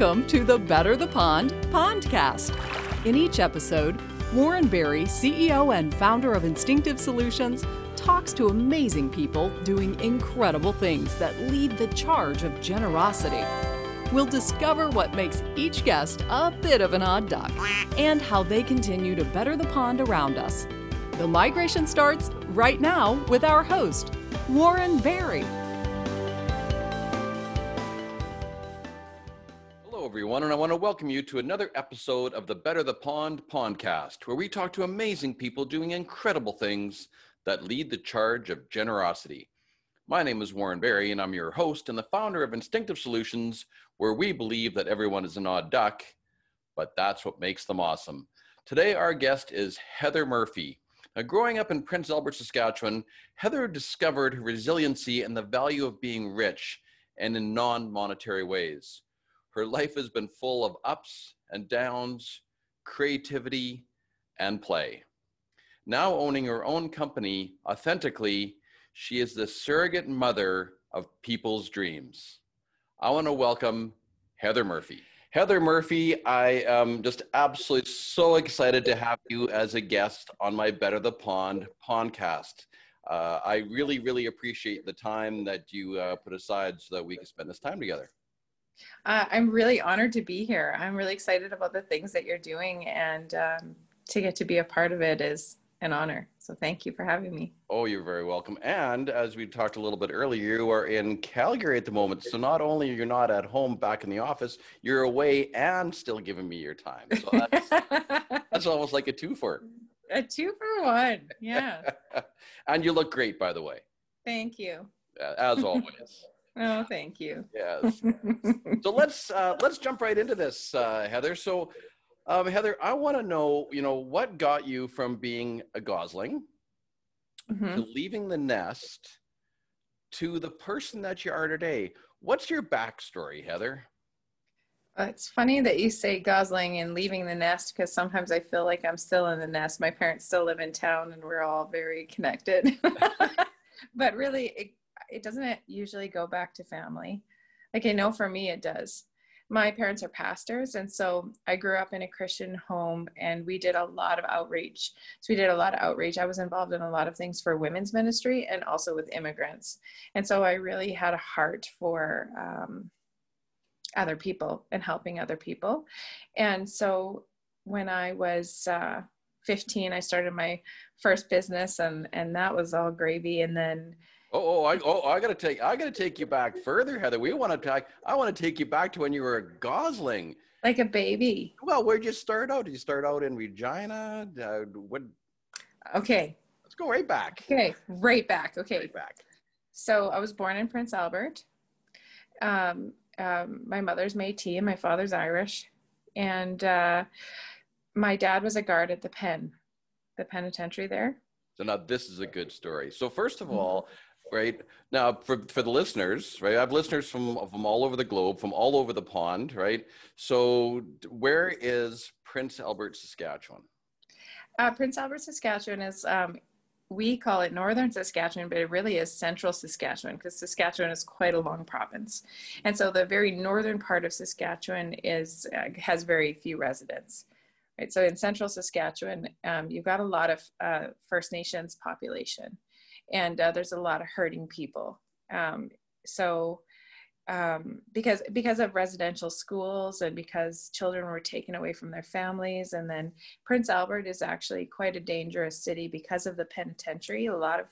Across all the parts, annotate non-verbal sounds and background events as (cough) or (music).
Welcome to the Better the Pond Pondcast. In each episode, Warren Berry, CEO and founder of Instinctive Solutions, talks to amazing people doing incredible things that lead the charge of generosity. We'll discover what makes each guest a bit of an odd duck and how they continue to better the pond around us. The migration starts right now with our host, Warren Berry. Everyone, and I want to welcome you to another episode of the Better the Pond podcast, where we talk to amazing people doing incredible things that lead the charge of generosity. My name is Warren Berry, and I'm your host and the founder of Instinctive Solutions, where we believe that everyone is an odd duck, but that's what makes them awesome. Today, our guest is Heather Murphy. Now, growing up in Prince Albert, Saskatchewan, Heather discovered resiliency and the value of being rich and in non monetary ways. Her life has been full of ups and downs, creativity, and play. Now owning her own company authentically, she is the surrogate mother of people's dreams. I want to welcome Heather Murphy. Heather Murphy, I am just absolutely so excited to have you as a guest on my Better the Pond podcast. Uh, I really, really appreciate the time that you uh, put aside so that we can spend this time together. Uh, I'm really honored to be here. I'm really excited about the things that you're doing, and um, to get to be a part of it is an honor. So thank you for having me. Oh, you're very welcome. And as we talked a little bit earlier, you are in Calgary at the moment. So not only you're not at home back in the office, you're away and still giving me your time. So (laughs) that's, that's almost like a two for. A two for one. Yeah. (laughs) and you look great, by the way. Thank you. As always. (laughs) oh, thank you. Yes. so (laughs) let's uh, let's jump right into this, uh, Heather. So um, Heather, I want to know, you know, what got you from being a gosling mm-hmm. to leaving the nest to the person that you are today. What's your backstory, Heather? Uh, it's funny that you say gosling and leaving the nest because sometimes I feel like I'm still in the nest. My parents still live in town and we're all very connected. (laughs) but really, it, it doesn't usually go back to family. Like I know for me, it does. My parents are pastors and so i grew up in a christian home and we did a lot of outreach. So we did a lot of outreach. I was involved in a lot of things for women's ministry and also with immigrants. And so i really had a heart for um, other people and helping other people. And so when i was uh, 15 i started my first business and and that was all gravy. And then Oh, oh, I, oh, I gotta take, I gotta take you back further, Heather. We want to talk. I want to take you back to when you were a gosling, like a baby. Well, where'd you start out? Did you start out in Regina? Uh, what? Okay. Let's go right back. Okay, right back. Okay, right back. So I was born in Prince Albert. Um, um, my mother's Métis and my father's Irish, and uh, my dad was a guard at the pen, the penitentiary there. So now this is a good story. So first of mm-hmm. all, right? Now for, for the listeners right i have listeners from from all over the globe from all over the pond right? So where is prince albert saskatchewan? Uh, prince albert saskatchewan is um, we call it northern saskatchewan but it really is central saskatchewan because saskatchewan is quite a long province. And so the very northern part of saskatchewan is uh, has very few residents right? So in central saskatchewan um, you've got a lot of uh, first nations population and uh, there's a lot of hurting people. Um, so um, because because of residential schools and because children were taken away from their families, and then Prince Albert is actually quite a dangerous city because of the penitentiary. A lot of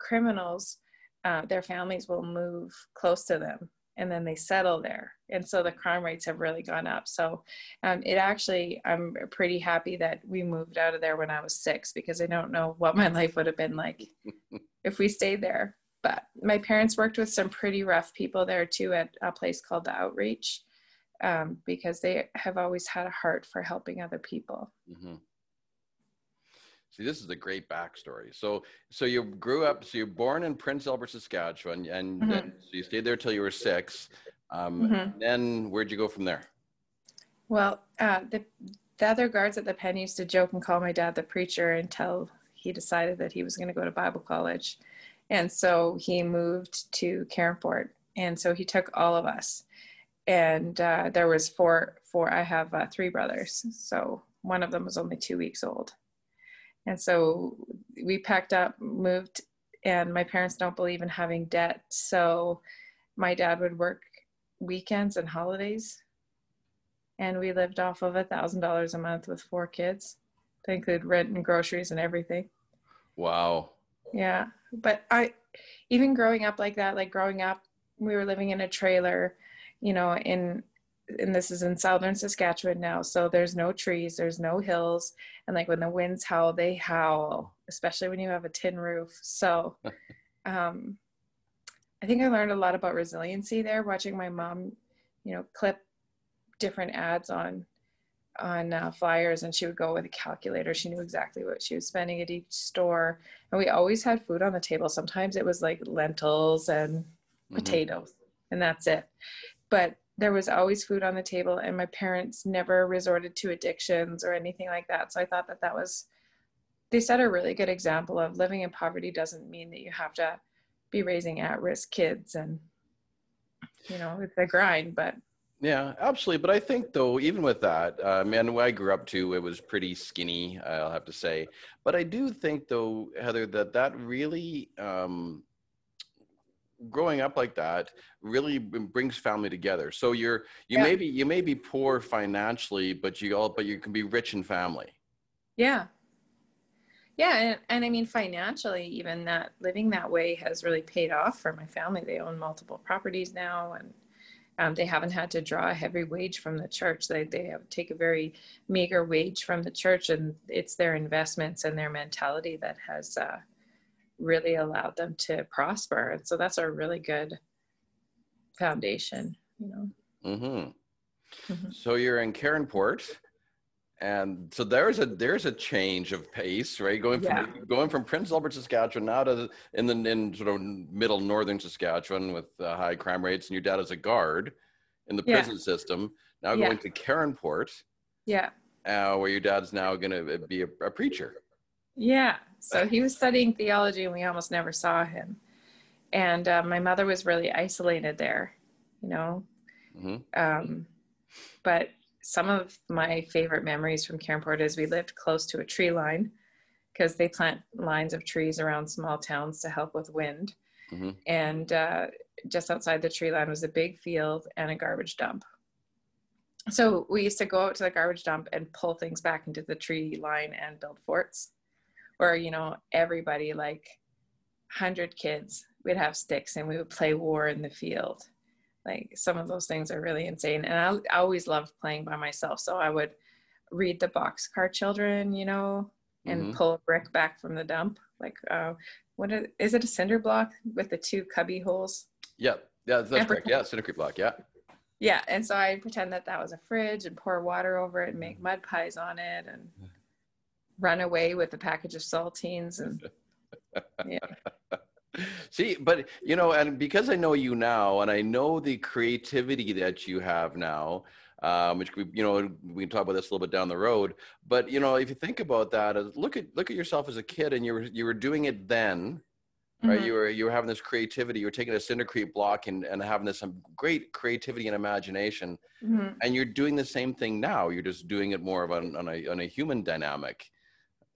criminals, uh, their families will move close to them and then they settle there and so the crime rates have really gone up so um, it actually i'm pretty happy that we moved out of there when i was six because i don't know what my life would have been like (laughs) if we stayed there but my parents worked with some pretty rough people there too at a place called the outreach um, because they have always had a heart for helping other people mm-hmm. See, this is a great backstory. So, so you grew up. So you're born in Prince Albert, Saskatchewan, and mm-hmm. then, so you stayed there till you were six. Um, mm-hmm. Then where'd you go from there? Well, uh, the the other guards at the pen used to joke and call my dad the preacher until he decided that he was going to go to Bible college, and so he moved to Caronport, and so he took all of us. and uh, there was four four i have uh, three brothers so one of them was only two weeks old. And so we packed up moved and my parents don't believe in having debt so my dad would work weekends and holidays. And we lived off of a thousand dollars a month with four kids. To include rent and groceries and everything Wow. yeah but i even growing up like that like growing up we were living in a trailer you know in and this is in southern saskatchewan now so there's no trees there's no hills and like when the winds howl they howl especially when you have a tin roof so (laughs) um i think i learned a lot about resiliency there watching my mom you know clip different ads on on uh, flyers and she would go with a calculator. She knew exactly what she was spending at each store. And we always had food on the table. Sometimes it was like lentils and Mhm. potatoes and that's it. But there was always food on the table and my parents never resorted to addictions or anything like that. So i thought that that was they set a really good example of living in poverty doesn't mean that you have to be raising at-risk kids and you know it's a grind but Yeah, absolutely. But I think though, even with that, um, and when I grew up too, it was pretty skinny. I'll have to say. But I do think though, Heather, that that really, um, growing up like that, really brings family together. So you're you Yeah. may be you may be poor financially, but you all but you can be rich in family. Yeah. Yeah, and, and I mean financially, even that living that way has really paid off for my family. They own multiple properties now, and um, they haven't had to draw a heavy wage from the church. They they have take a very meager wage from the church, and it's their investments and their mentality that has uh, really allowed them to prosper. And so that's a really good foundation, you know. Mm-hmm. Mhm. So you're in Caronport, and so there's a there's a change of pace, right? Going from Yeah. going from Prince Albert, Saskatchewan, now to in the in sort of middle northern Saskatchewan with uh, high crime rates, and your dad is a guard in the Yeah. prison system. Now Yeah. going to Caronport, Yeah. uh, where your dad's now going to be a, a preacher. Yeah. So he was studying theology and we almost never saw him. And uh, my mother was really isolated there, you know. hmm Um, but some of my favorite memories from Caronport is we lived close to a tree line because they plant lines of trees around small towns to help with wind. hmm And uh, just outside the tree line was a big field and a garbage dump. So we used to go out to the garbage dump and pull things back into the tree line and build forts. Where, you know, everybody, like 100 kids, we'd have sticks and we would play war in the field. Like some of those things are really insane. And I, I always loved playing by myself. So I would read the Boxcar Children, you know, and Mhm. pull a brick back from the dump. Like, uh, what is, is it a cinder block with the two cubby holes? Yeah, yeah, that's And correct. Yeah, Cindercrete Block. Yeah. Yeah, and so I pretend that that was a fridge and pour water over it and make mud pies on it and (laughs) run away with a package of saltines and (laughs) yeah, See, but you know, and because I know you now, and I know the creativity that you have now, um, which we, you know, we can talk about this a little bit down the road. But you know, if you think about that, uh, look at look at yourself as a kid, and you were you were doing it then, right? Mhm. You were you were having this creativity. You were taking a cindercrete block and and having this um, great creativity and imagination, Mhm. and you're doing the same thing now. You're just doing it more of on, on a on a human dynamic.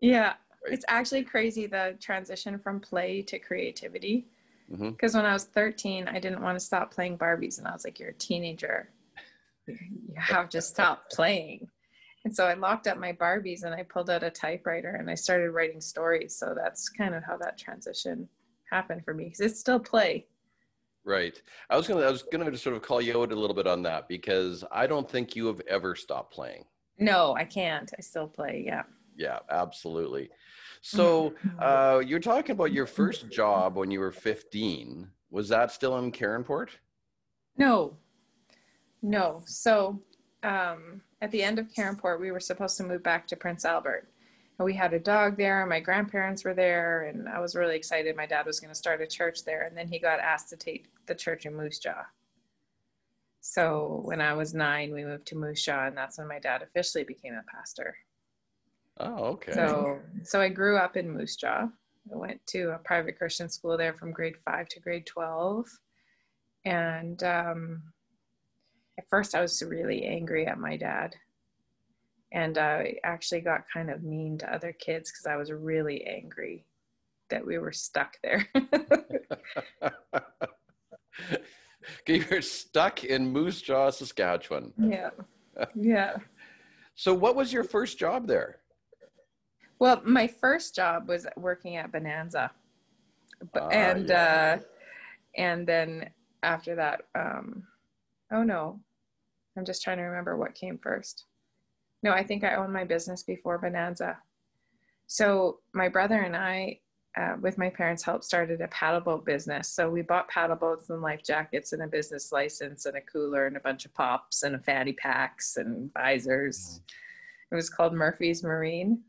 yeah. It's actually crazy the transition from play to creativity. Mm-hmm. Because when I was 13, I didn't want to stop playing Barbies, and I was like, "You're a teenager. You have to stop playing." And so I locked up my Barbies and I pulled out a typewriter and I started writing stories. So that's kind of how that transition happened for me because it's still play. Right. I was gonna I was gonna sort of call you out a little bit on that because I don't think you have ever stopped playing. No, I can't. I still play. Yeah. Yeah, absolutely. So uh, you're talking about your first job when you were 15. Was that still in Caronport? No, no. So um, at the end of Caronport, we were supposed to move back to Prince Albert. And we had a dog there, and my grandparents were there, and I was really excited. My dad was going to start a church there, and then he got asked to take the church in Moose Jaw. So when I was nine, we moved to Moose Jaw, and that's when my dad officially became a pastor. Oh, okay. So, so I grew up in Moose Jaw. I went to a private Christian school there from grade five to grade twelve, and um, at first I was really angry at my dad. And I actually got kind of mean to other kids because I was really angry that we were stuck there. (laughs) (laughs) You're stuck in Moose Jaw, Saskatchewan. Yeah. Yeah. (laughs) so, what was your first job there? Well, my first job was working at Bonanza. Ah, and yeah. uh and then after that um oh no. I'm just trying to remember what came first. No, I think I owned my business before Bonanza. So my brother and I uh, with my parents' help, started a paddle boat business. So we bought paddle boats and life jackets and a business license and a cooler and a bunch of pops and a fanny packs and visors. It was called Murphy's Marine.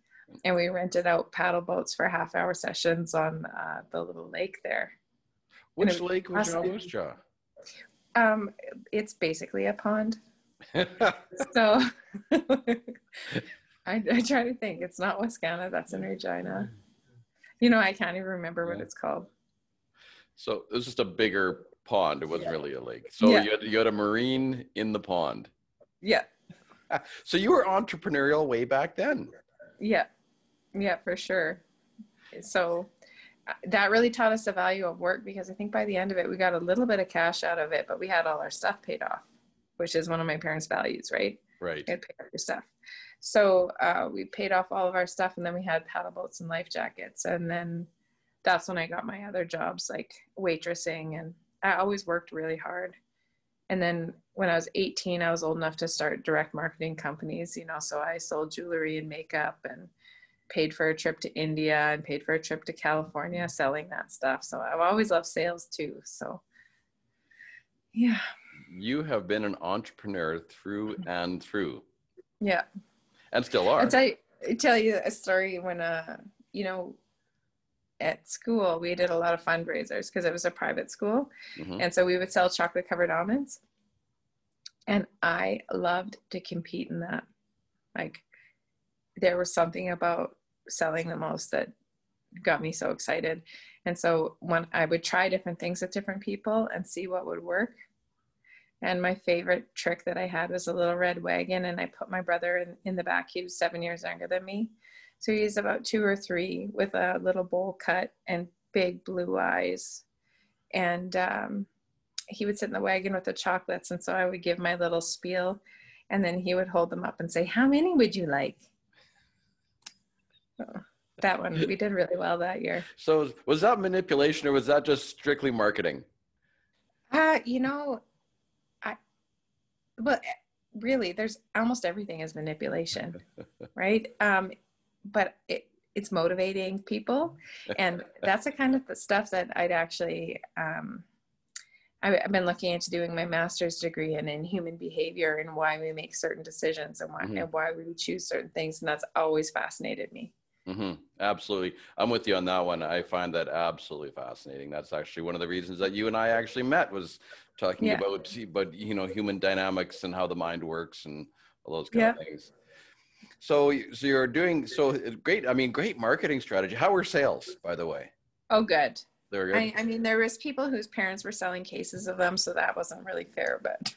And we rented out paddle boats for half hour sessions on uh, the little lake there. Which lake was. Moose Jaw? Um, it's basically a pond. (laughs) So (laughs) I, I try to think. It's not Wascana, that's in Regina. You know, I can't even remember what it's called. so it was just a bigger pond. It wasn't Yeah. really a lake. So Yeah. you, had, you had a marine in the pond. Yeah, (laughs) So you were entrepreneurial way back then. yeah, yeah, for sure. So uh, that really taught us the value of work because I think by the end of it, we got a little bit of cash out of it, but we had all our stuff paid off, which is one of my parents' values, right? Right. You pay off your stuff. So uh, we paid off all of our stuff, and then we had paddle boats and life jackets, and then that's when I got my other jobs like waitressing, and I always worked really hard. And then when I was 18, I was old enough to start direct marketing companies, you know, so I sold jewelry and makeup and paid for a trip to India and paid for a trip to California selling that stuff. So I've always loved sales too. So yeah, You have been an entrepreneur through and through, yeah. and still are. I'll tell you, I'll tell you a story when, uh, you know, at school, we did a lot of fundraisers because it was a private school. Mhm. And so we would sell chocolate covered almonds. And I loved to compete in that. Like, there was something about selling the most that got me so excited. And so when I would try different things with different people and see what would work. And my favorite trick that I had was a little red wagon, and I put my brother in, in the back. He was seven years younger than me. So he's about two or three with a little bowl cut and big blue eyes. And um, he would sit in the wagon with the chocolates. And so I would give my little spiel, and then he would hold them up and say, How many would you like? (laughs) That one, we did really well that year. So was that manipulation or was that just strictly marketing? Uh, you know, I, but really, there's almost everything is manipulation, (laughs) right? Um, but it, it's motivating people, and that's the kind of the stuff that I'd actually. Um, I've been looking into doing my master's degree in, in human behavior and why we make certain decisions and why Mhm. and why we choose certain things, and that's always fascinated me. Hmm Absolutely. I'm with you on that one. I find that absolutely fascinating. That's actually one of the reasons that you and I actually met was talking Yeah. about, but you know, human dynamics and how the mind works and all those kind of things. So, so you're doing so great. I mean, great marketing strategy. How were sales, by the way? Oh, good. They're good. I, I mean, there was people whose parents were selling cases of them, so that wasn't really fair, but.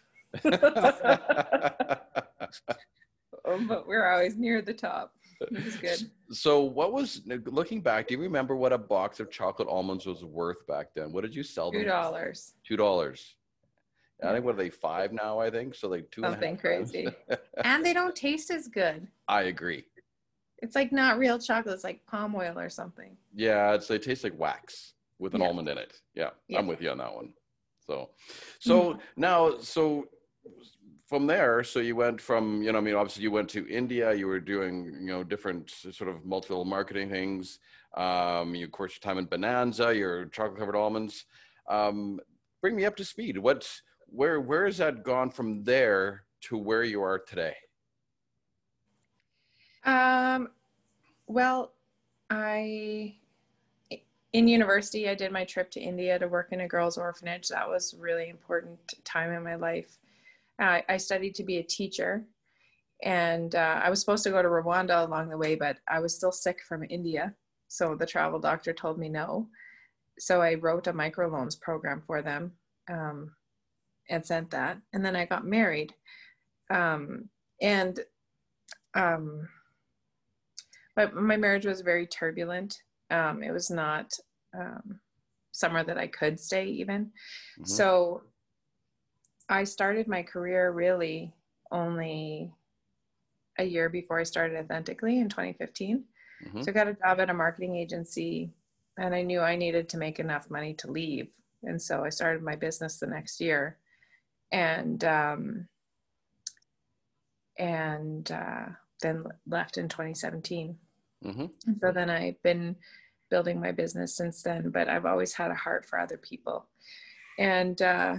Oh, (laughs) (laughs) but we're always near the top. It was good. so, what was looking back? Do you remember what a box of chocolate almonds was worth back then? What did you sell them? Two dollars. Two dollars. I think what are they five now? I think so. Like two and Something half crazy. (laughs) And they don't taste as good. I agree. It's like not real chocolate. It's like palm oil or something. Yeah, it's they taste like wax with an Yeah. almond in it. Yeah, Yeah. I'm with you on that one. So, so mm-hmm. now, so from there, so you went from, you know, I mean, obviously you went to India. You were doing, you know, different sort of multiple marketing things. Um, you, of course, your time in Bonanza, your chocolate covered almonds. Um, bring me up to speed. What's where? Where has that gone from there to where you are today? Um, well, I in university I did my trip to India to work in a girls' orphanage. That was really important time in my life. I I studied to be a teacher, and uh, I was supposed to go to Rwanda along the way, but I was still sick from India, so the travel doctor told me no. So I wrote a microloans program for them. Um, and sent that. And then I got married. Um, and um, but my marriage was very turbulent. Um, it was not um, somewhere that I could stay even. Mm-hmm. So I started my career really only a year before I started authentically in 2015. Mm-hmm. So I got a job at a marketing agency and I knew I needed to make enough money to leave. And so I started my business the next year. And um, and uh, then left in 2017. Mm-hmm. And so then I've been building my business since then, but I've always had a heart for other people. And uh,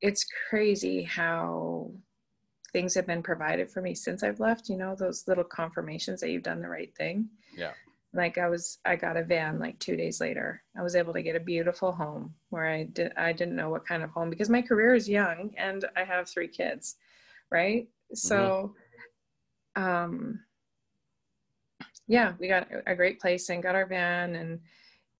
it's crazy how things have been provided for me since I've left, you know, those little confirmations that you've done the right thing. Yeah. Like I was, I got a van like two days later. I was able to get a beautiful home where I did, I didn't know what kind of home because my career is young and I have three kids, right? So, mm-hmm. um, yeah, we got a great place and got our van and,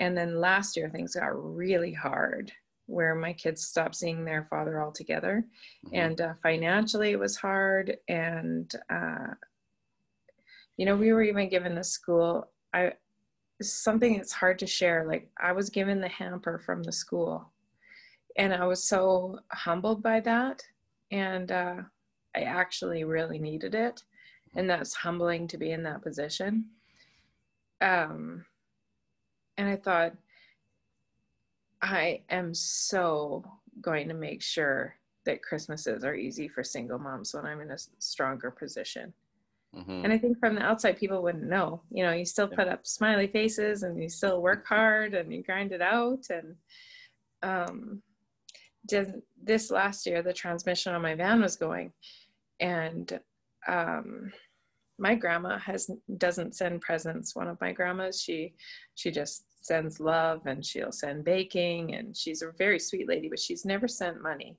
and then last year things got really hard where my kids stopped seeing their father altogether. Mm-hmm. And uh, financially, it was hard. And, uh, you know, we were even given the school, I, something that's hard to share. Like, I was given the hamper from the school. And I was so humbled by that. And uh, I actually really needed it. And that's humbling to be in that position. Um, and I thought, I am so going to make sure that Christmases are easy for single moms when I'm in a stronger position. Mm-hmm. And I think from the outside, people wouldn't know. You know, you still put up smiley faces and you still work hard and you grind it out. And um, this last year, the transmission on my van was going, and um, my grandma has doesn't send presents. One of my grandmas, she she just sends love and she'll send baking and she's a very sweet lady but she's never sent money.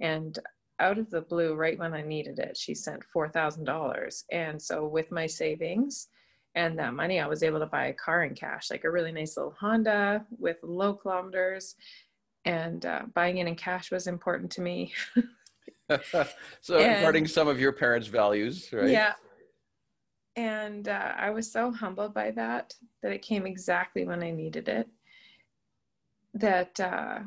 And out of the blue right when i needed it she sent $4000 and so with my savings and that money i was able to buy a car in cash like a really nice little honda with low kilometers. And uh, buying it in cash was important to me. (laughs) (laughs) So and, imparting some of your parents values right? Yeah and uh, I was so humbled by that that it came exactly when I needed it. That uh,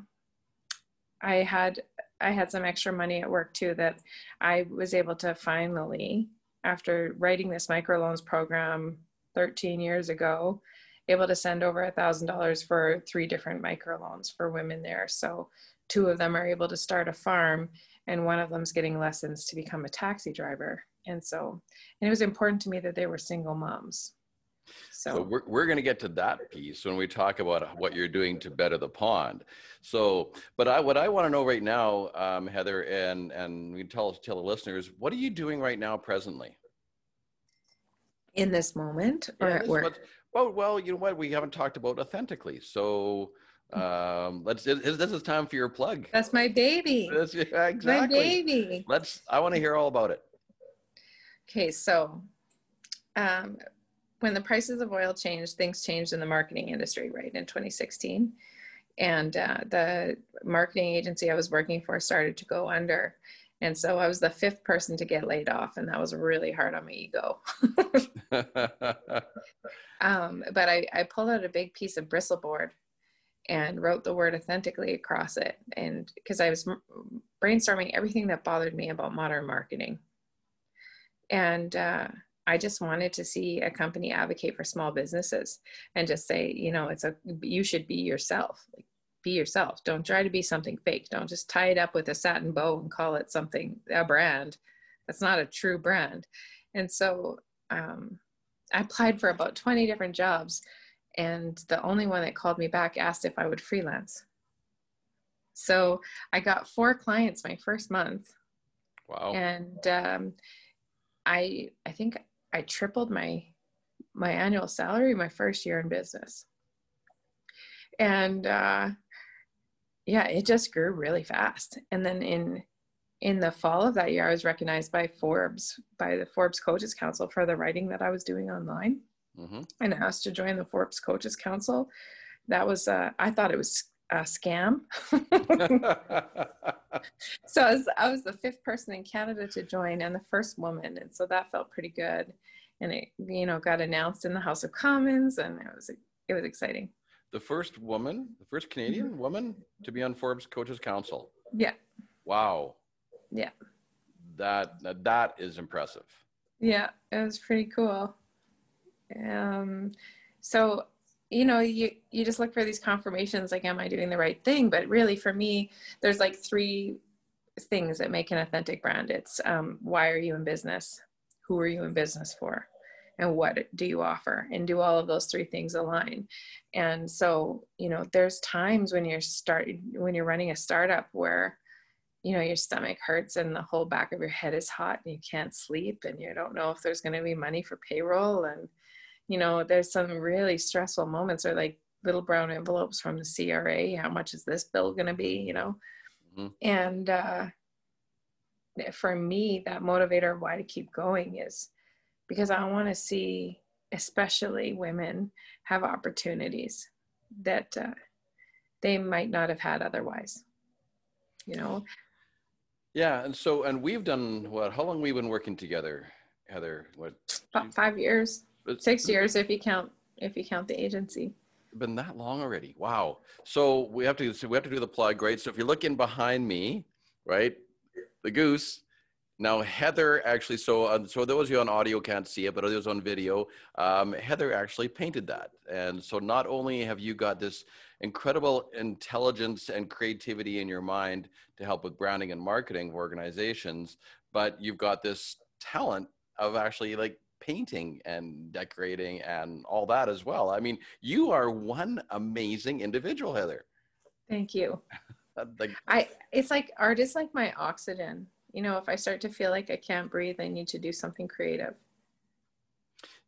I had I had some extra money at work too that I was able to finally, after writing this microloans program 13 years ago, able to send over a thousand dollars for three different microloans for women there. So two of them are able to start a farm and one of them's getting lessons to become a taxi driver and so and it was important to me that they were single moms. So, so we're, we're going to get to that piece when we talk about what you're doing to better the pond. So but i what i want to know right now um, heather and and we tell us tell the listeners what are you doing right now presently? In this moment or yeah, at work well well you know what? We haven't talked about authentically. So um let's this is time for your plug. That's my baby. That's, (laughs) exactly. My baby. Let's i want to hear all about it Okay, so um, when the prices of oil changed, things changed in the marketing industry, right, in 2016. And uh, the marketing agency I was working for started to go under. And so I was the fifth person to get laid off, and that was really hard on my ego. (laughs) um, but I, I pulled out a big piece of bristle board and wrote the word authentically across it. And because I was brainstorming everything that bothered me about modern marketing and uh, I just wanted to see a company advocate for small businesses and just say, you know, it's a you should be yourself. Like, be yourself. Don't try to be something fake. Don't just tie it up with a satin bow and call it something a brand. That's not a true brand. And so um, I applied for about 20 different jobs, and the only one that called me back asked if I would freelance. So I got four clients my first month. Wow. And um, I I think I tripled my my annual salary my first year in business. And uh, yeah, it just grew really fast. And then in in the fall of that year, I was recognized by Forbes, by the Forbes Coaches Council for the writing that I was doing online, mm-hmm. and asked to join the Forbes Coaches Council. That was, uh, I thought it was a scam. (laughs) so I was, I was the fifth person in Canada to join and the first woman. And so that felt pretty good. And it, you know, got announced in the House of Commons and it was, it was exciting. The first woman, the first Canadian mm-hmm. woman to be on Forbes Coaches Council. Yeah. Wow. Yeah. That, that is impressive. Yeah, it was pretty cool. Um, so you know you you just look for these confirmations like am i doing the right thing? But really for me there's like three things that make an authentic brand. It's um, why are you in business? Who are you in business for? And what do you offer? And do all of those three things align? And so you know there's times when you're starting when you're running a startup where you know your stomach hurts and the whole back of your head is hot and you can't sleep and you don't know if there's going to be money for payroll and you know there's some really stressful moments or like little brown envelopes from the cra how much is this bill going to be you know? Mm-hmm. and uh, for me that motivator of why to keep going is because i want to see especially women have opportunities that uh, they might not have had otherwise you know? Yeah and so and we've done what how long we've been working together heather? What About five years Six years if you count if you count the agency. Been that long already. Wow. So we have to so we have to do the plug, right? So if you're looking behind me, right, the goose. Now Heather actually, so uh, so those of you on audio can't see it, but those on video, um, Heather actually painted that. And so not only have you got this incredible intelligence and creativity in your mind to help with branding and marketing organizations, but you've got this talent of actually like painting and decorating and all that as well. I mean, you are one amazing individual, Heather. Thank you. (laughs) like, I it's like art is like my oxygen. You know, if I start to feel like I can't breathe, I need to do something creative.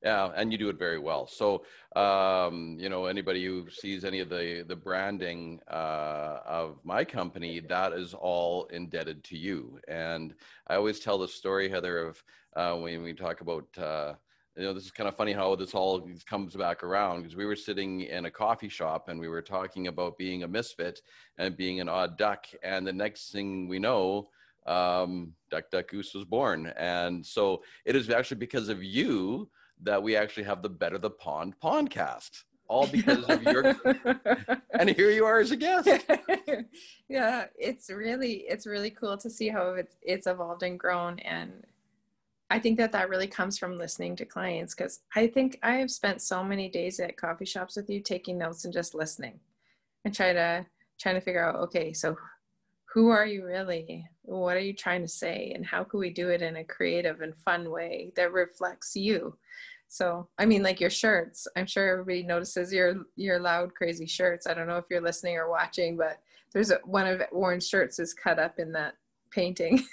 Yeah, and you do it very well. So, um, you know, anybody who sees any of the the branding uh, of my company, that is all indebted to you. And I always tell the story, Heather, of uh, when we talk about. Uh, you know, this is kind of funny how this all comes back around because we were sitting in a coffee shop and we were talking about being a misfit and being an odd duck. And the next thing we know, um, Duck Duck Goose was born. And so it is actually because of you that we actually have the Better the Pond podcast, all (laughs) because of your. (laughs) and here you are as a guest. (laughs) yeah, it's really it's really cool to see how it's it's evolved and grown, and I think that that really comes from listening to clients because I think I have spent so many days at coffee shops with you taking notes and just listening, and try to trying to figure out okay, so who are you really? What are you trying to say? And how can we do it in a creative and fun way that reflects you? So, I mean, like your shirts, I'm sure everybody notices your, your loud, crazy shirts. I don't know if you're listening or watching, but there's a, one of Warren's shirts is cut up in that painting. (laughs)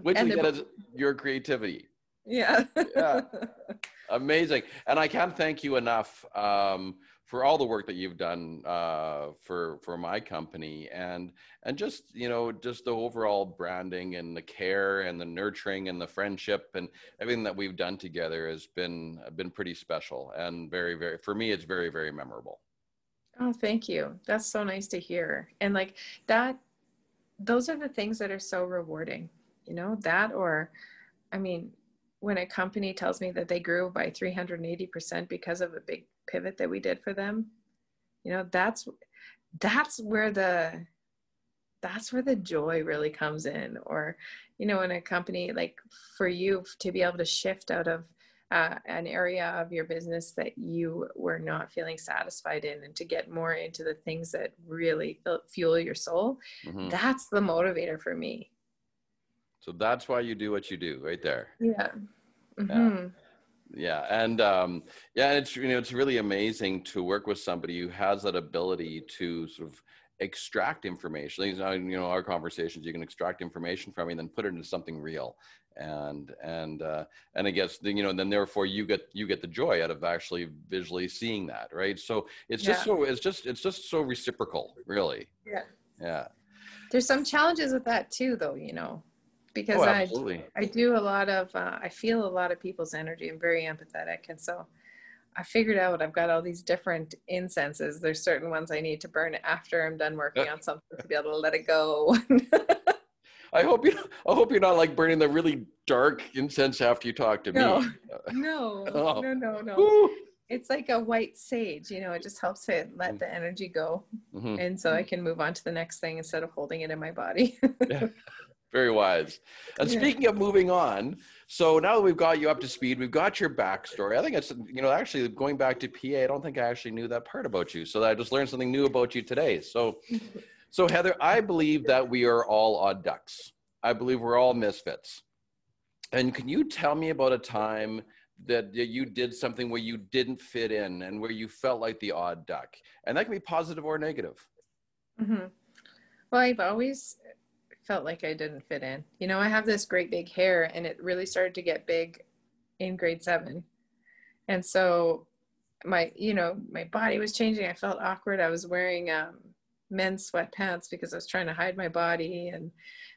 Which and again is your creativity. Yeah. yeah. (laughs) Amazing. And I can't thank you enough. Um, for all the work that you've done uh, for for my company and and just you know just the overall branding and the care and the nurturing and the friendship and everything that we've done together has been been pretty special and very very for me it's very very memorable. Oh thank you. That's so nice to hear. And like that those are the things that are so rewarding you know that or i mean when a company tells me that they grew by 380% because of a big pivot that we did for them. You know that's that's where the that's where the joy really comes in. Or you know in a company like for you to be able to shift out of uh, an area of your business that you were not feeling satisfied in and to get more into the things that really fuel your soul mm-hmm. that's the motivator for me. So that's why you do what you do right there. Yeah. Mm-hmm. yeah yeah and um, yeah it's you know it's really amazing to work with somebody who has that ability to sort of extract information. You know our conversations you can extract information from me and then put it into something real. And and uh, and I guess then, you know then therefore you get you get the joy out of actually visually seeing that right? So it's just so it's just it's just so reciprocal really. Yeah. Yeah. There's some challenges with that too though you know because oh, I, I do a lot of uh, i feel a lot of people's energy i'm very empathetic and so I figured out I've got all these different incenses. There's certain ones I need to burn after I'm done working on something to be able to let it go. (laughs) I hope you. I hope you're not like burning the really dark incense after you talk to no, me. (laughs) no, Oh. no, no, no. Woo. It's like a white sage, you know, it just helps it let the energy go. Mhm. And so I can move on to the next thing instead of holding it in my body. (laughs) Very wise. And Yeah. speaking of moving on, so now that we've got you up to speed, we've got your backstory. I think it's, you know, actually going back to PA, I don't think I actually knew that part about you. So I just learned something new about you today. So, (laughs) so Heather, I believe that we are all odd ducks. I believe we're all misfits. And can you tell me about a time that you did something where you didn't fit in and where you felt like the odd duck? And that can be positive or negative. Mm-hmm. Well, I've always felt like I didn't fit in. You know, I have this great big hair, and it really started to get big in grade seven. And so, my, you know, my body was changing. I felt awkward. I was wearing um, men's sweatpants because I was trying to hide my body, and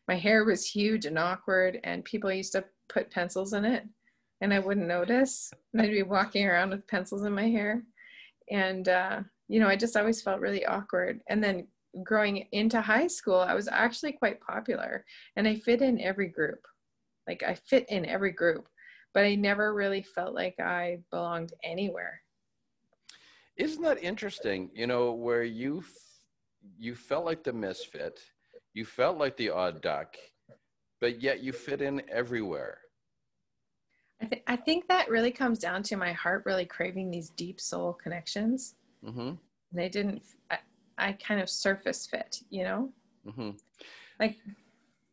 my hair was huge and awkward. And people used to put pencils in it, and I wouldn't notice. And I'd be walking around with pencils in my hair, and uh, you know, I just always felt really awkward. And then growing into high school, I was actually quite popular and I fit in every group. Like I fit in every group, but I never really felt like I belonged anywhere. Isn't that interesting? You know, where you f- you felt like the misfit, you felt like the odd duck, but yet you fit in everywhere. I, th- I think that really comes down to my heart really craving these deep soul connections. hmm They didn't, I, I kind of surface fit, you know? hmm Like,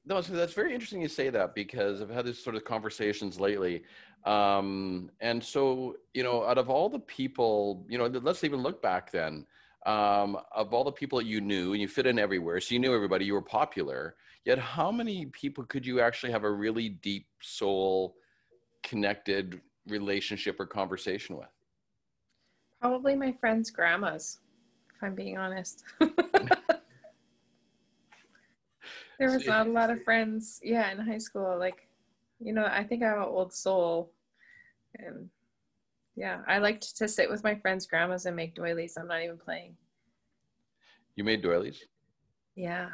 No, so that's very interesting you say that because I've had these sort of conversations lately. Um, and so, you know, out of all the people, you know, let's even look back then. Um, of all the people that you knew, and you fit in everywhere, so you knew everybody, you were popular. Yet, how many people could you actually have a really deep soul connected relationship or conversation with? probably my friends' grandmas, if I'm being honest. (laughs) (laughs) there was not a lot of friends, yeah, in high school. Like, you know, I think I have an old soul. And yeah, I liked to sit with my friends' grandmas and make doilies. I'm not even playing. You made doilies. Yeah.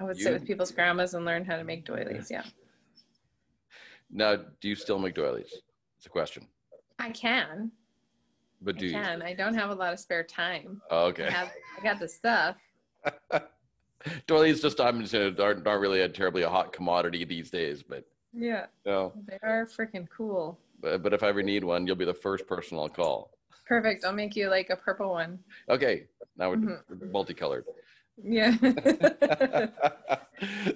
I would You- sit with people's grandmas and learn how to make doilies. (laughs) Yeah. Now, do you still make doilies? It's a question. I can. But do I you? can. I don't have a lot of spare time. Oh, I okay. have I got the stuff. (laughs) Doilies just I'm just aren't, aren't really a terribly a hot commodity these days, but Yeah. no. They are freaking cool. But, but if I ever need one, you'll be the first person I'll call. Perfect. I'll make you like a purple one. Okay, now we're Mhm. multicolored. Yeah. (laughs)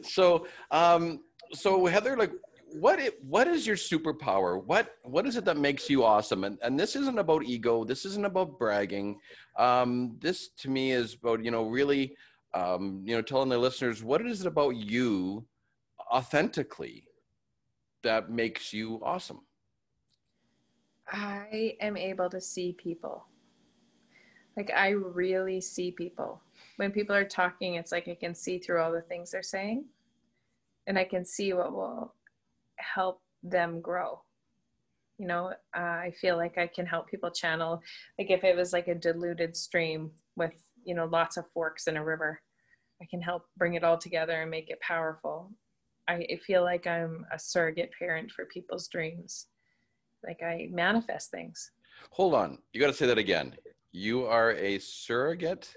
so, um, so Heather, like, what it, what is your superpower? What what is it that makes you awesome? And and this isn't about ego. This isn't about bragging. Um, this to me is about you know really, um, you know, telling the listeners what is it about you, authentically, that makes you awesome. I am able to see people. Like I really see people. When people are talking, it's like I can see through all the things they're saying and I can see what will help them grow. You know, uh, I feel like I can help people channel like if it was like a diluted stream with, you know, lots of forks in a river, I can help bring it all together and make it powerful. I I feel like I'm a surrogate parent for people's dreams like I manifest things. Hold on, you got to say that again. You are a surrogate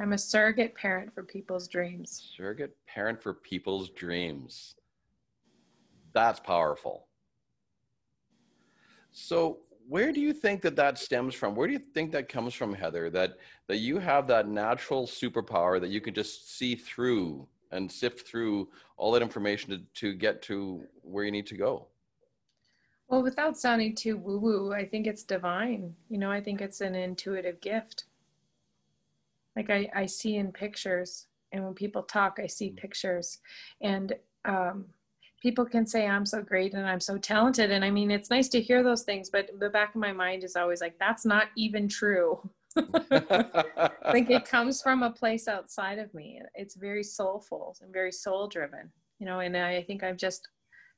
I'm a surrogate parent for people's dreams. surrogate parent for people's dreams. That's powerful. So, where do you think that that stems from? Where do you think that comes from, Heather? That that you have that natural superpower that you can just see through and sift through all that information to, to get to where you need to go. Well, without sounding too woo woo, I think it's divine. You know, I think it's an intuitive gift. Like I, I see in pictures, and when people talk, I see pictures. And um, people can say, I'm so great and I'm so talented. And I mean, it's nice to hear those things, but the back of my mind is always like, that's not even true. (laughs) like it comes from a place outside of me. It's very soulful and very soul driven, you know, and I think I've just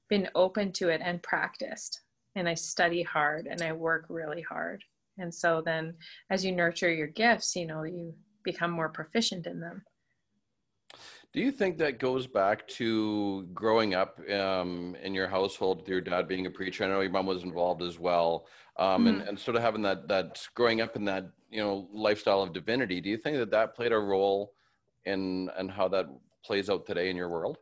been open to it and practiced. and I study hard and I work really hard. And so then as you nurture your gifts, you know, you become more proficient in them. Do you think that goes back to growing up um, in your household with your dad being a preacher? I know your mom was involved as well, um, mm-hmm. and, and sort of having that that growing up in that you know lifestyle of divinity. Do you think that that played a role in and how that plays out today in your world?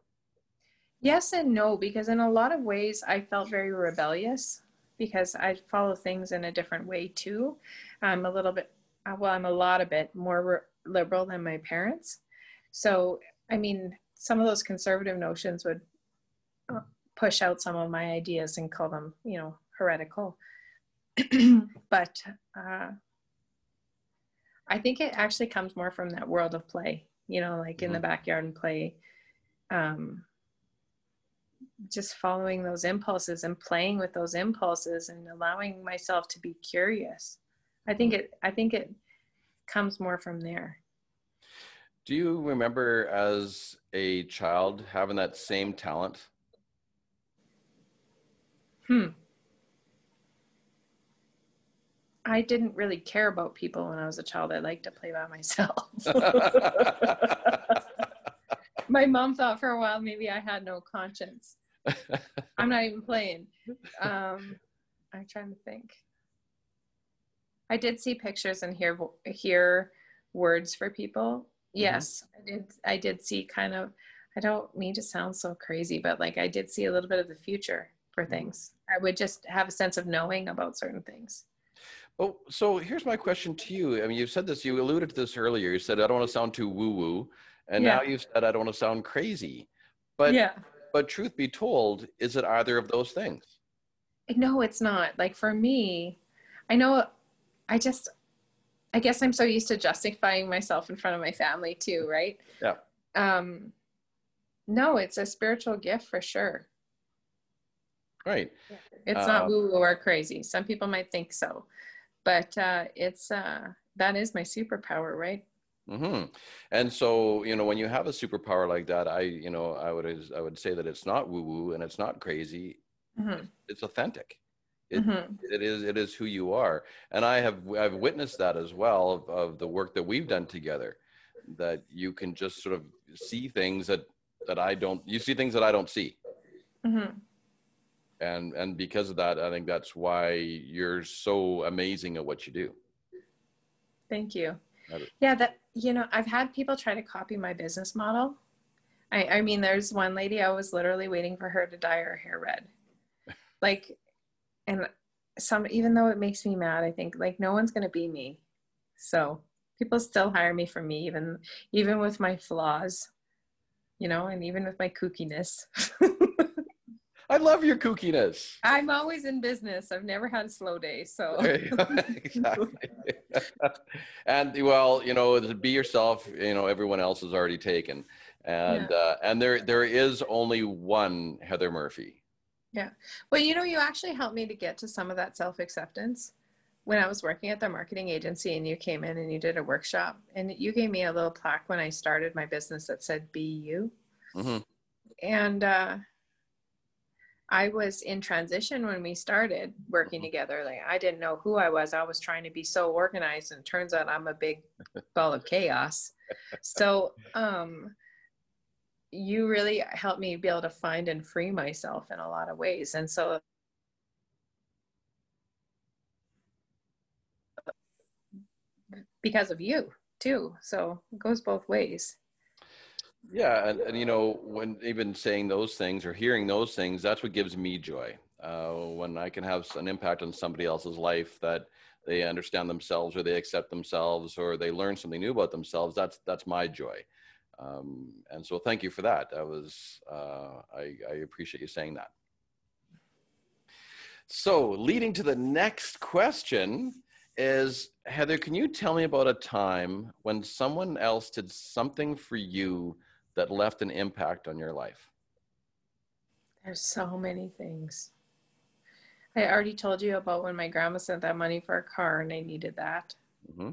Yes and no, because in a lot of ways I felt very rebellious because I follow things in a different way too. I'm a little bit, well, I'm a lot a bit more re- liberal than my parents. So I mean, some of those conservative notions would uh, push out some of my ideas and call them, you know, heretical. (clears throat) but uh, I think it actually comes more from that world of play, you know, like mm-hmm. in the mm-hmm. backyard and play. Um, just following those impulses and playing with those impulses and allowing myself to be curious. I think it I think it comes more from there. Do you remember as a child having that same talent? Hmm. I didn't really care about people when I was a child. I liked to play by myself. (laughs) My mom thought for a while maybe I had no conscience. I'm not even playing. Um, I'm trying to think. I did see pictures and hear hear words for people. Yes, mm-hmm. I did. I did see kind of. I don't mean to sound so crazy, but like I did see a little bit of the future for mm-hmm. things. I would just have a sense of knowing about certain things. Well, so here's my question to you. I mean, you said this. You alluded to this earlier. You said I don't want to sound too woo-woo, and yeah. now you said I don't want to sound crazy. But yeah. But truth be told, is it either of those things? No, it's not. Like for me, I know. I just I guess I'm so used to justifying myself in front of my family too, right? Yeah. Um, no, it's a spiritual gift for sure. Right. It's uh, not woo woo or crazy. Some people might think so, but uh, it's uh, that is my superpower, right? Mm-hmm. And so, you know, when you have a superpower like that, I, you know, I would, I would say that it's not woo woo and it's not crazy. Mm-hmm. It's authentic. It, mm-hmm. it is it is who you are, and I have I've witnessed that as well of, of the work that we've done together. That you can just sort of see things that that I don't. You see things that I don't see. Mm-hmm. And and because of that, I think that's why you're so amazing at what you do. Thank you. Yeah, that you know, I've had people try to copy my business model. I, I mean, there's one lady I was literally waiting for her to dye her hair red. Like and some even though it makes me mad i think like no one's going to be me so people still hire me for me even even with my flaws you know and even with my kookiness (laughs) I love your kookiness. I'm always in business. I've never had a slow day. So (laughs) exactly. (laughs) and well, you know, be yourself, you know, everyone else is already taken. And yeah. uh, and there there is only one Heather Murphy. Yeah. Well, you know, you actually helped me to get to some of that self acceptance when I was working at the marketing agency and you came in and you did a workshop and you gave me a little plaque when I started my business that said be you. Mm-hmm. And uh, I was in transition when we started working mm-hmm. together. Like I didn't know who I was. I was trying to be so organized and turns out I'm a big ball of chaos. So, um, you really helped me be able to find and free myself in a lot of ways. And so because of you too. So it goes both ways. Yeah, and, and you know, when even saying those things or hearing those things, that's what gives me joy. Uh, when I can have an impact on somebody else's life that they understand themselves or they accept themselves or they learn something new about themselves, that's that's my joy. Um, and so thank you for that. That was, uh, I, I appreciate you saying that. So leading to the next question is, Heather, can you tell me about a time when someone else did something for you that left an impact on your life? There's so many things. I already told you about when my grandma sent that money for a car and I needed that. Mm-hmm.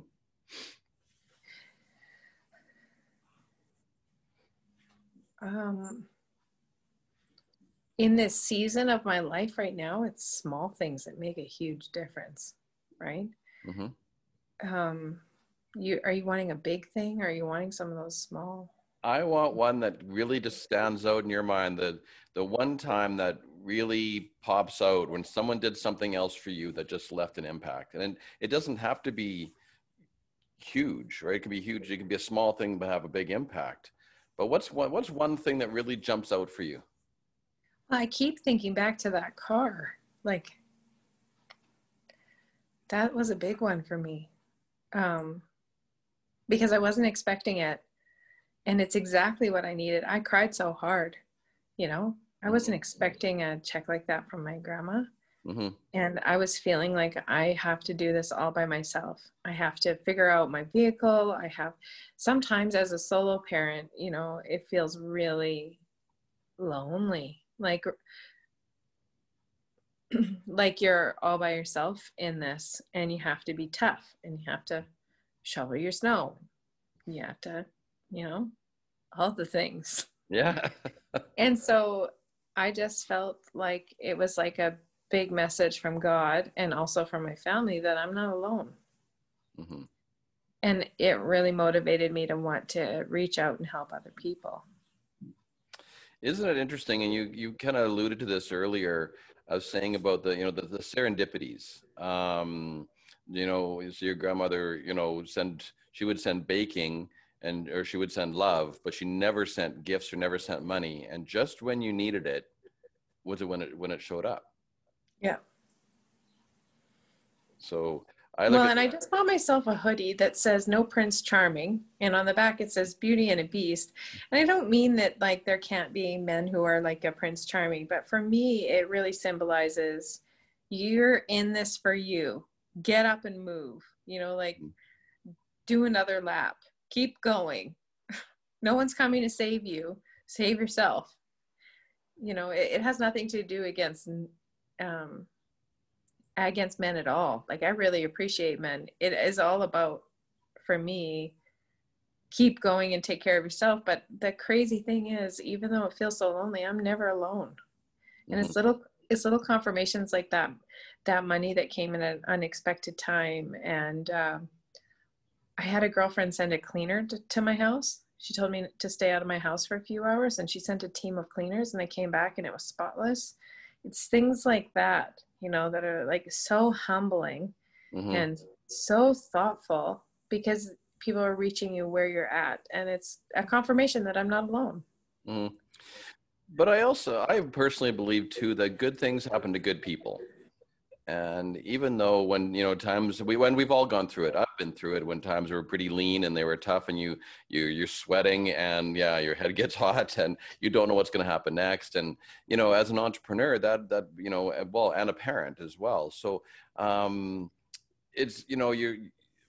Um, in this season of my life right now, it's small things that make a huge difference, right? Mm-hmm. Um, you are you wanting a big thing, or are you wanting some of those small? I want one that really just stands out in your mind. The the one time that really pops out when someone did something else for you that just left an impact, and it doesn't have to be huge, right? It can be huge. It can be a small thing but have a big impact. But what's one, what's one thing that really jumps out for you? I keep thinking back to that car. Like that was a big one for me. Um, because I wasn't expecting it. And it's exactly what I needed. I cried so hard, you know. I wasn't mm-hmm. expecting a check like that from my grandma. Mm-hmm. And I was feeling like I have to do this all by myself. I have to figure out my vehicle. I have sometimes as a solo parent, you know, it feels really lonely. Like (clears throat) like you're all by yourself in this and you have to be tough and you have to shovel your snow. You have to, you know, all the things. Yeah. (laughs) and so I just felt like it was like a big message from God and also from my family that I'm not alone. Mm-hmm. And it really motivated me to want to reach out and help other people. Isn't it interesting? And you you kind of alluded to this earlier. I was saying about the you know the, the serendipities. Um, you know, so your grandmother, you know, send she would send baking and or she would send love, but she never sent gifts or never sent money. And just when you needed it, was it when it when it showed up? Yeah. So I well, and I just bought myself a hoodie that says "No Prince Charming," and on the back it says "Beauty and a Beast." And I don't mean that like there can't be men who are like a Prince Charming, but for me, it really symbolizes you're in this for you. Get up and move. You know, like do another lap. Keep going. (laughs) no one's coming to save you. Save yourself. You know, it, it has nothing to do against um, against men at all. Like I really appreciate men. It is all about for me keep going and take care of yourself. But the crazy thing is, even though it feels so lonely, I'm never alone. And mm-hmm. it's little it's little confirmations like that that money that came in an unexpected time and uh, i had a girlfriend send a cleaner to, to my house she told me to stay out of my house for a few hours and she sent a team of cleaners and they came back and it was spotless it's things like that you know that are like so humbling mm-hmm. and so thoughtful because people are reaching you where you're at and it's a confirmation that i'm not alone mm. but i also i personally believe too that good things happen to good people and even though when you know times we when we've all gone through it i've been through it when times were pretty lean and they were tough and you you you're sweating and yeah your head (laughs) gets hot and you don't know what's going to happen next. And you know as an entrepreneur that that you know well and a parent as well. So um it's you know you're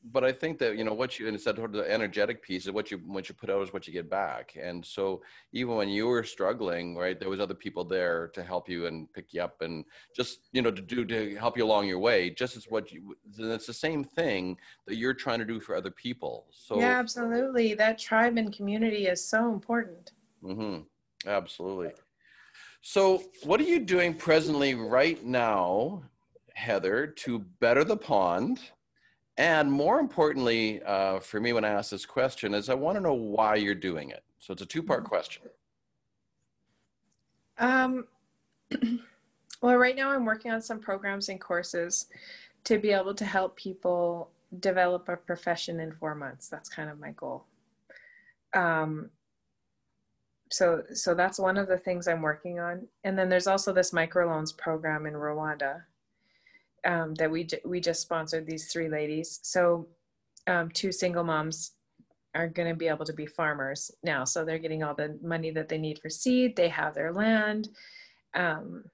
but I think that you know what you and it's that sort of the energetic piece is what you what you put out is what you get back. And so even when you were struggling, right, there was other people there to help you and pick you up and just you know to do to help you along your way. Just as what you it's the same thing that you're trying to do for other people. So yeah, absolutely. That tribe and community is so important. Mm-hmm. Absolutely. So what are you doing presently right now, Heather, to better the pond? And more importantly, uh, for me, when I ask this question, is I want to know why you're doing it. So it's a two part mm-hmm. question. Um, (clears throat) well, right now I'm working on some programs and courses to be able to help people develop a profession in four months. That's kind of my goal. Um, so, so that's one of the things I'm working on. And then there's also this microloans program in Rwanda um, that we we just sponsored these three ladies. So um, two single moms are going to be able to be farmers now. So they're getting all the money that they need for seed. They have their land, um,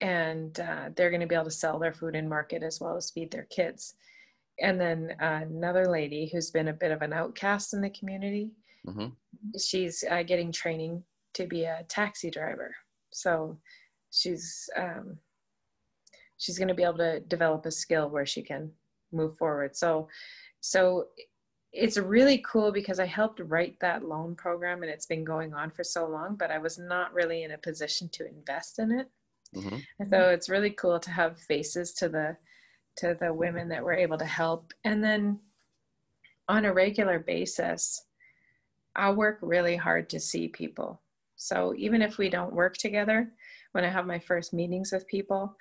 and uh, they're going to be able to sell their food in market as well as feed their kids. And then uh, another lady who's been a bit of an outcast in the community. Mm-hmm. She's uh, getting training to be a taxi driver. So she's um, she's going to be able to develop a skill where she can move forward so so it's really cool because I helped write that loan program and it's been going on for so long, but I was not really in a position to invest in it. Mm-hmm. And so it's really cool to have faces to the to the women that we're able to help. And then on a regular basis, I work really hard to see people. So even if we don't work together, when I have my first meetings with people,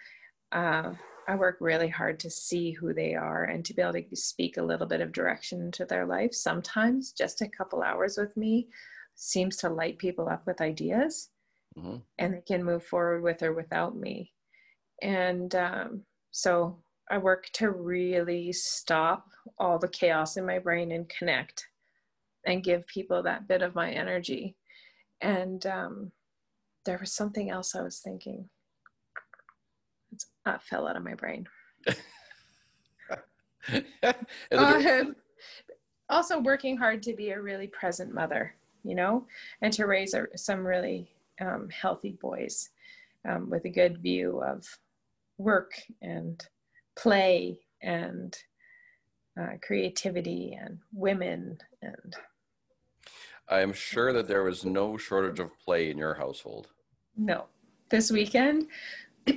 uh, I work really hard to see who they are and to be able to speak a little bit of direction into their life. Sometimes just a couple hours with me seems to light people up with ideas mm-hmm. and they can move forward with or without me. And um, so I work to really stop all the chaos in my brain and connect and give people that bit of my energy. And um, there was something else I was thinking uh, fell out of my brain. (laughs) uh, also, working hard to be a really present mother, you know, and to raise a, some really um, healthy boys um, with a good view of work and play and uh, creativity and women and i'm sure that there was no shortage of play in your household no this weekend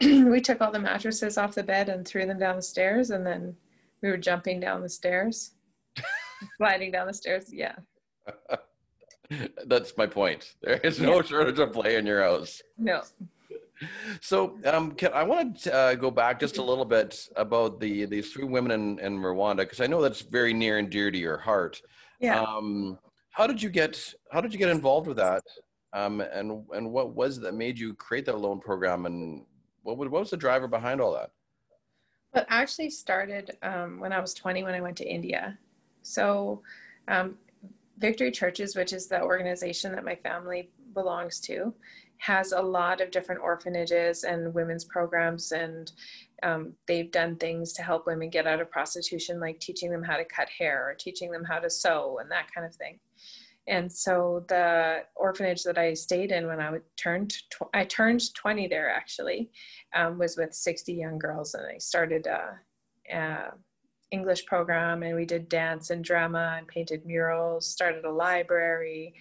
(clears throat) we took all the mattresses off the bed and threw them down the stairs and then we were jumping down the stairs. (laughs) Sliding down the stairs yeah. (laughs) That's my point. There is no yeah. shortage of play in your house. No. So um, can, i want to uh, go back just a little bit about the these three women in, in rwanda because i know that's very near and dear to your heart. Yeah. Um, how did you get how did you get involved with that? Um, and and what was that made you create that loan program and what, what was the driver behind all that? Well, I actually started um, when I was 20 when I went to India. So, um, Victory Churches, which is the organization that my family belongs to, has a lot of different orphanages and women's programs, and um, they've done things to help women get out of prostitution, like teaching them how to cut hair or teaching them how to sew and that kind of thing and so the orphanage that I stayed in when I turned tw- I turned 20 there actually um, was with 60 young girls and I started a, a, English program and we did dance and drama and painted murals started a library.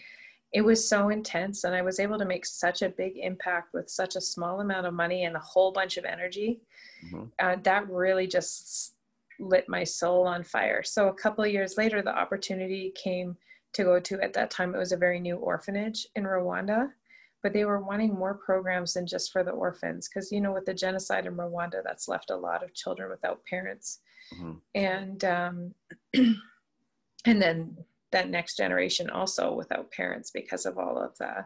It was so intense and I was able to make such a big impact with such a small amount of money and a whole bunch of energy. Mm-hmm. uh, that really just lit my soul on fire. So a couple of years later the opportunity came to go to at that time. It was a very new orphanage in Rwanda, but they were wanting more programs than just for the orphans because you know with the genocide in Rwanda, that's left a lot of children without parents, mm-hmm. and um, (clears throat) and then that next generation also without parents because of all of the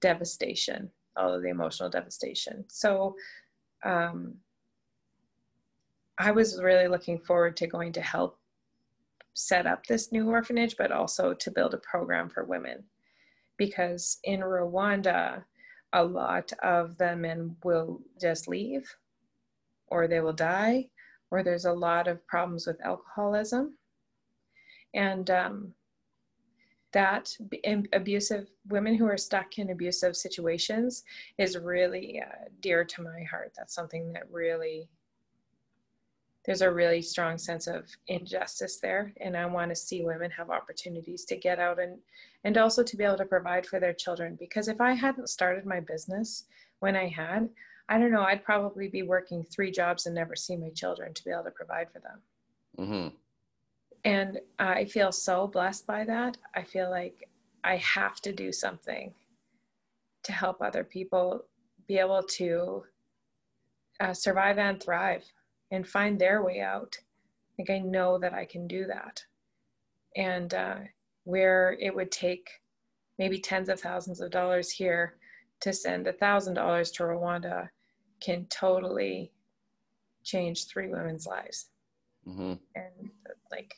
devastation, all of the emotional devastation. So. Um, I was really looking forward to going to help set up this new orphanage, but also to build a program for women. Because in Rwanda, a lot of the men will just leave, or they will die, or there's a lot of problems with alcoholism. And um, that abusive women who are stuck in abusive situations is really uh, dear to my heart. That's something that really there's a really strong sense of injustice there and i want to see women have opportunities to get out and and also to be able to provide for their children because if i hadn't started my business when i had i don't know i'd probably be working three jobs and never see my children to be able to provide for them. Mm-hmm. and i feel so blessed by that. I feel like i have to do something to help other people be able to uh, survive and thrive and find their way out. Like I know that I can do that. And uh, where it would take maybe tens of thousands of dollars here to send a thousand dollars to Rwanda can totally change three women's lives. Mm-hmm. And like,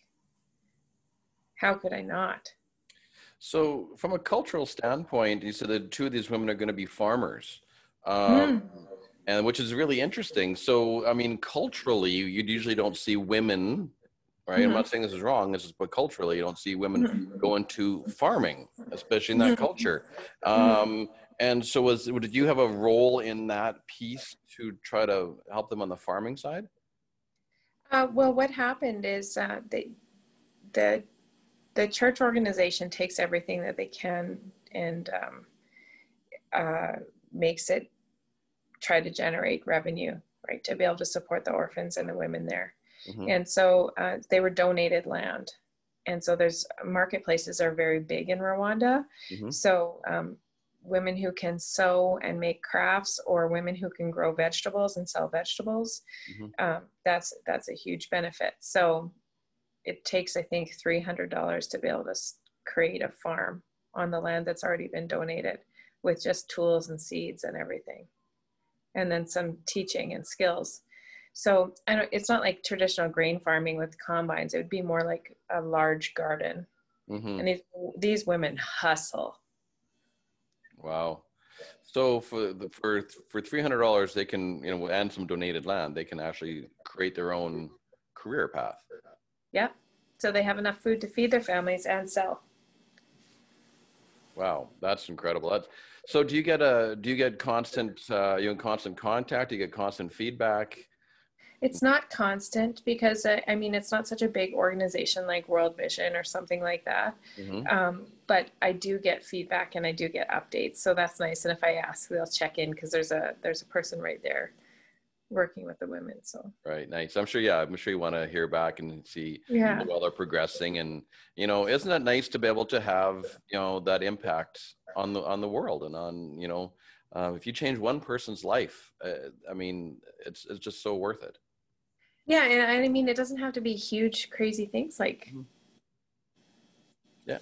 how could I not? So, from a cultural standpoint, you said that two of these women are going to be farmers. Um, mm and which is really interesting. So, I mean, culturally, you usually don't see women, right? Mm-hmm. I'm not saying this is wrong. This is, but culturally, you don't see women mm-hmm. go into farming, especially in that mm-hmm. culture. Mm-hmm. Um, and so, was did you have a role in that piece to try to help them on the farming side? Uh, well, what happened is uh, the the the church organization takes everything that they can and um, uh, makes it try to generate revenue, right, to be able to support the orphans and the women there. Mm-hmm. And so uh, they were donated land. And so there's marketplaces are very big in Rwanda. Mm-hmm. So um, women who can sew and make crafts or women who can grow vegetables and sell vegetables, mm-hmm. um, that's, that's a huge benefit. So it takes, I think, $300 to be able to create a farm on the land that's already been donated with just tools and seeds and everything. And then some teaching and skills. So I don't, it's not like traditional grain farming with combines. It would be more like a large garden. Mm-hmm. And these, these women hustle. Wow. So for the, for for three hundred dollars, they can you know and some donated land, they can actually create their own career path. Yeah. So they have enough food to feed their families and sell. Wow, that's incredible. That's so. Do you get a? Do you get constant? Uh, you in constant contact? Do you get constant feedback? It's not constant because uh, I mean it's not such a big organization like World Vision or something like that. Mm-hmm. Um, but I do get feedback and I do get updates, so that's nice. And if I ask, they'll check in because there's a there's a person right there working with the women. So right, nice. I'm sure. Yeah, I'm sure you want to hear back and see yeah. how well they're progressing. And you know, isn't it nice to be able to have you know that impact on the on the world and on you know, uh, if you change one person's life, uh, I mean, it's it's just so worth it. Yeah, and I mean, it doesn't have to be huge, crazy things like. Mm-hmm. Yeah.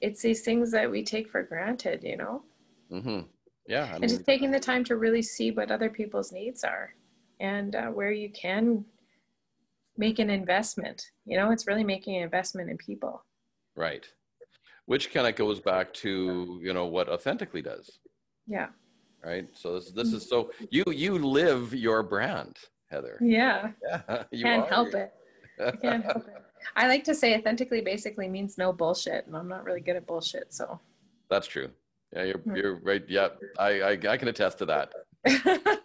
It's these things that we take for granted, you know. Mm-hmm. Yeah. I mean, and just taking the time to really see what other people's needs are and uh, where you can make an investment. You know, it's really making an investment in people. Right. Which kind of goes back to, you know, what authentically does. Yeah. Right. So this, this is so you, you live your brand, Heather. Yeah. Yeah. (laughs) You can't help it. I (laughs) can't help it. I like to say authentically basically means no bullshit, and I'm not really good at bullshit. So that's true. Yeah, you're hmm. you're right. Yeah, I I, I can attest to that. (laughs)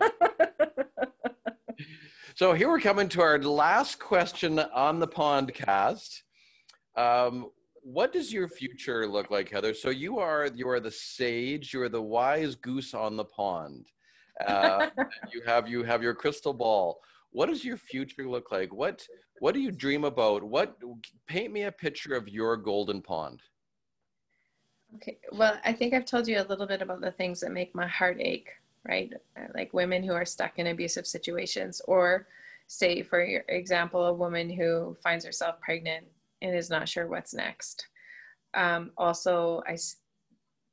so here we're coming to our last question on the podcast. Um, what does your future look like, Heather? So you are you are the sage, you are the wise goose on the pond. Uh, (laughs) you have you have your crystal ball. What does your future look like? What what do you dream about? What paint me a picture of your golden pond. Okay. Well, I think I've told you a little bit about the things that make my heart ache, right? Like women who are stuck in abusive situations, or say, for example, a woman who finds herself pregnant and is not sure what's next. Um, also, I,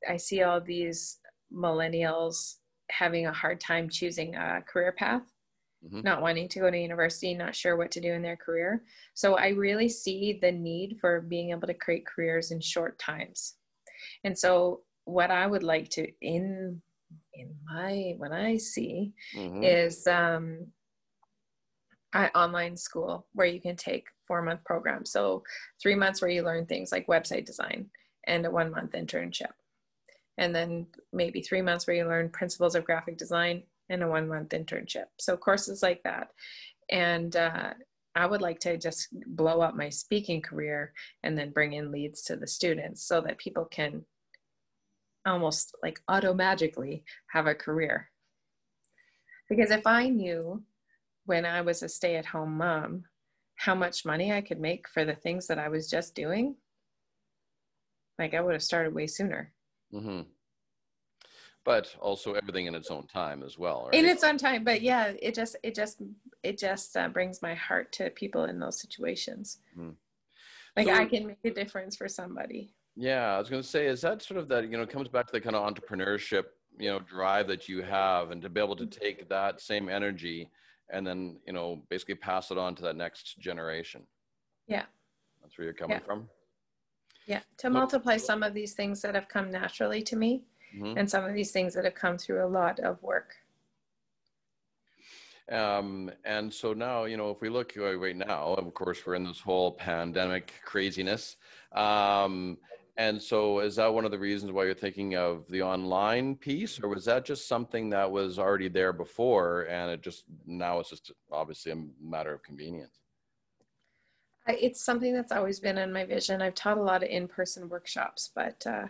I see all these millennials having a hard time choosing a career path. Mm-hmm. not wanting to go to university, not sure what to do in their career. So I really see the need for being able to create careers in short times. And so what I would like to in in my what I see mm-hmm. is um an online school where you can take four month program. So three months where you learn things like website design and a one month internship. And then maybe three months where you learn principles of graphic design and a one month internship. So courses like that. And uh, I would like to just blow up my speaking career and then bring in leads to the students so that people can almost like auto magically have a career. Because if I knew when I was a stay at home mom how much money I could make for the things that I was just doing, like I would have started way sooner. Mm-hmm but also everything in its own time as well right? in its own time but yeah it just it just it just uh, brings my heart to people in those situations mm. like so, i can make a difference for somebody yeah i was going to say is that sort of that you know comes back to the kind of entrepreneurship you know drive that you have and to be able to mm-hmm. take that same energy and then you know basically pass it on to that next generation yeah that's where you're coming yeah. from yeah to multiply some of these things that have come naturally to me mm-hmm. and some of these things that have come through a lot of work. Um, and so now, you know, if we look right now, of course, we're in this whole pandemic craziness. Um, and so, is that one of the reasons why you're thinking of the online piece, or was that just something that was already there before, and it just now it's just obviously a matter of convenience? It's something that's always been in my vision. I've taught a lot of in person workshops, but uh,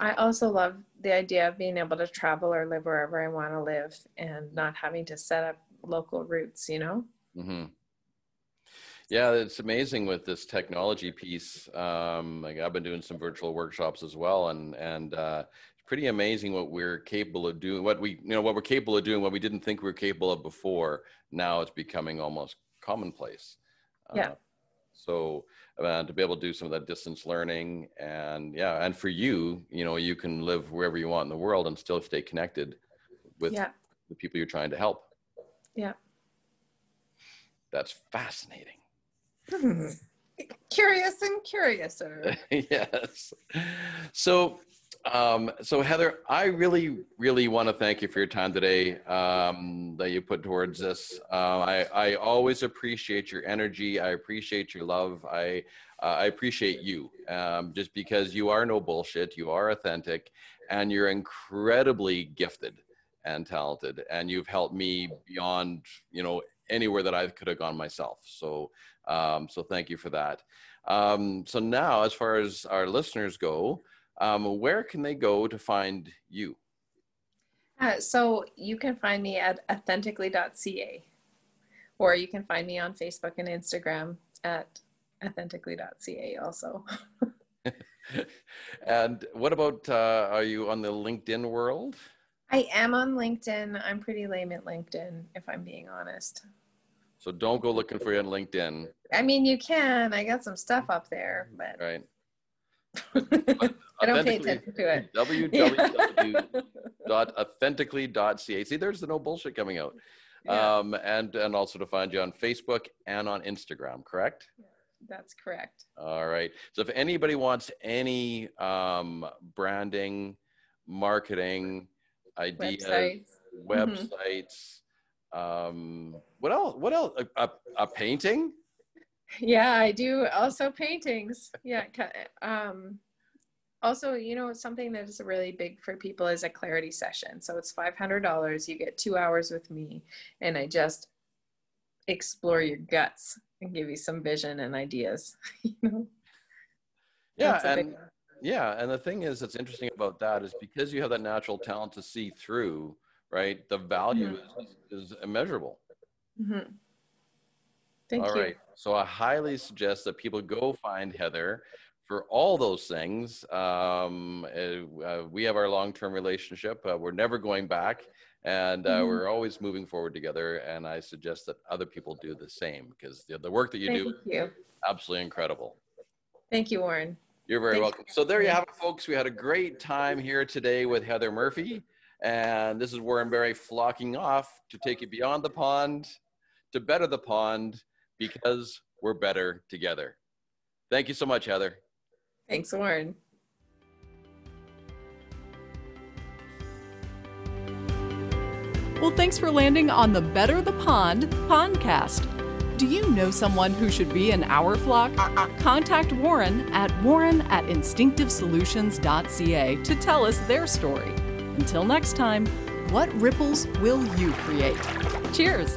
I also love the idea of being able to travel or live wherever I want to live and not having to set up local roots, you know? Mm-hmm. Yeah, it's amazing with this technology piece. Um, like I've been doing some virtual workshops as well, and and uh, it's pretty amazing what we're capable of doing. What we you know what we're capable of doing. What we didn't think we were capable of before. Now it's becoming almost commonplace. Yeah. Uh, so uh, to be able to do some of that distance learning, and yeah, and for you, you know, you can live wherever you want in the world and still stay connected with Yeah. the people you're trying to help. Yeah. That's fascinating. (laughs) Curious and curiouser. (laughs) yes. So, um, so Heather, I really, really want to thank you for your time today um, that you put towards this. Uh, I, I always appreciate your energy. I appreciate your love. I, uh, I appreciate you um, just because you are no bullshit. You are authentic, and you're incredibly gifted and talented. And you've helped me beyond, you know, anywhere that I could have gone myself. So, um, so thank you for that. Um, so now, as far as our listeners go, um, where can they go to find you? Uh, so you can find me at authentically.ca or you can find me on Facebook and Instagram at authentically.ca also. (laughs) and what about, uh, are you on the LinkedIn world? I am on LinkedIn. I'm pretty lame at LinkedIn, if I'm being honest. So don't go looking for you on LinkedIn, I mean, you can. I got some stuff up there, but right? (laughs) I don't pay attention to it. www.authentically.ca. See, there's the no bullshit coming out. Yeah, Um, and, and also to find you on Facebook and on Instagram, correct? that's correct. All right. So if anybody wants any um, branding, marketing ideas, Websites. Mhm. websites, um, what else? What else? A, a, a painting? Yeah, I do also paintings. Yeah. Um, also, you know, something that is really big for people is a clarity session. So it's $500. You get two hours with me, and I just explore your guts and give you some vision and ideas. (laughs) you know? Yeah, That's a big and. Yeah, and the thing is, that's interesting about that is because you have that natural talent to see through, right? The value is, is immeasurable. Mhm. Thank All you. right. So I highly suggest that people go find Heather for all those things. Um, uh, uh, we have our long-term relationship. Uh, we're never going back, and uh, Mhm. we're always moving forward together. And I suggest that other people do the same because the, the work that you Thank do is you. absolutely incredible. Thank you, Warren. You're very Thank welcome. for So there you have it, folks. We had a great time here today with Heather Murphy. And this is Warren Berry flocking off to take you beyond the pond, to better the pond, because we're better together. Thank you so much, Heather. Thanks, Warren. Well, thanks for landing on the Better the Pond Pondcast. Do you know someone who should be in our flock? Uh, uh. Contact Warren at warren at instinctivesolutions.ca to tell us their story. Until next time, what ripples will you create? Cheers!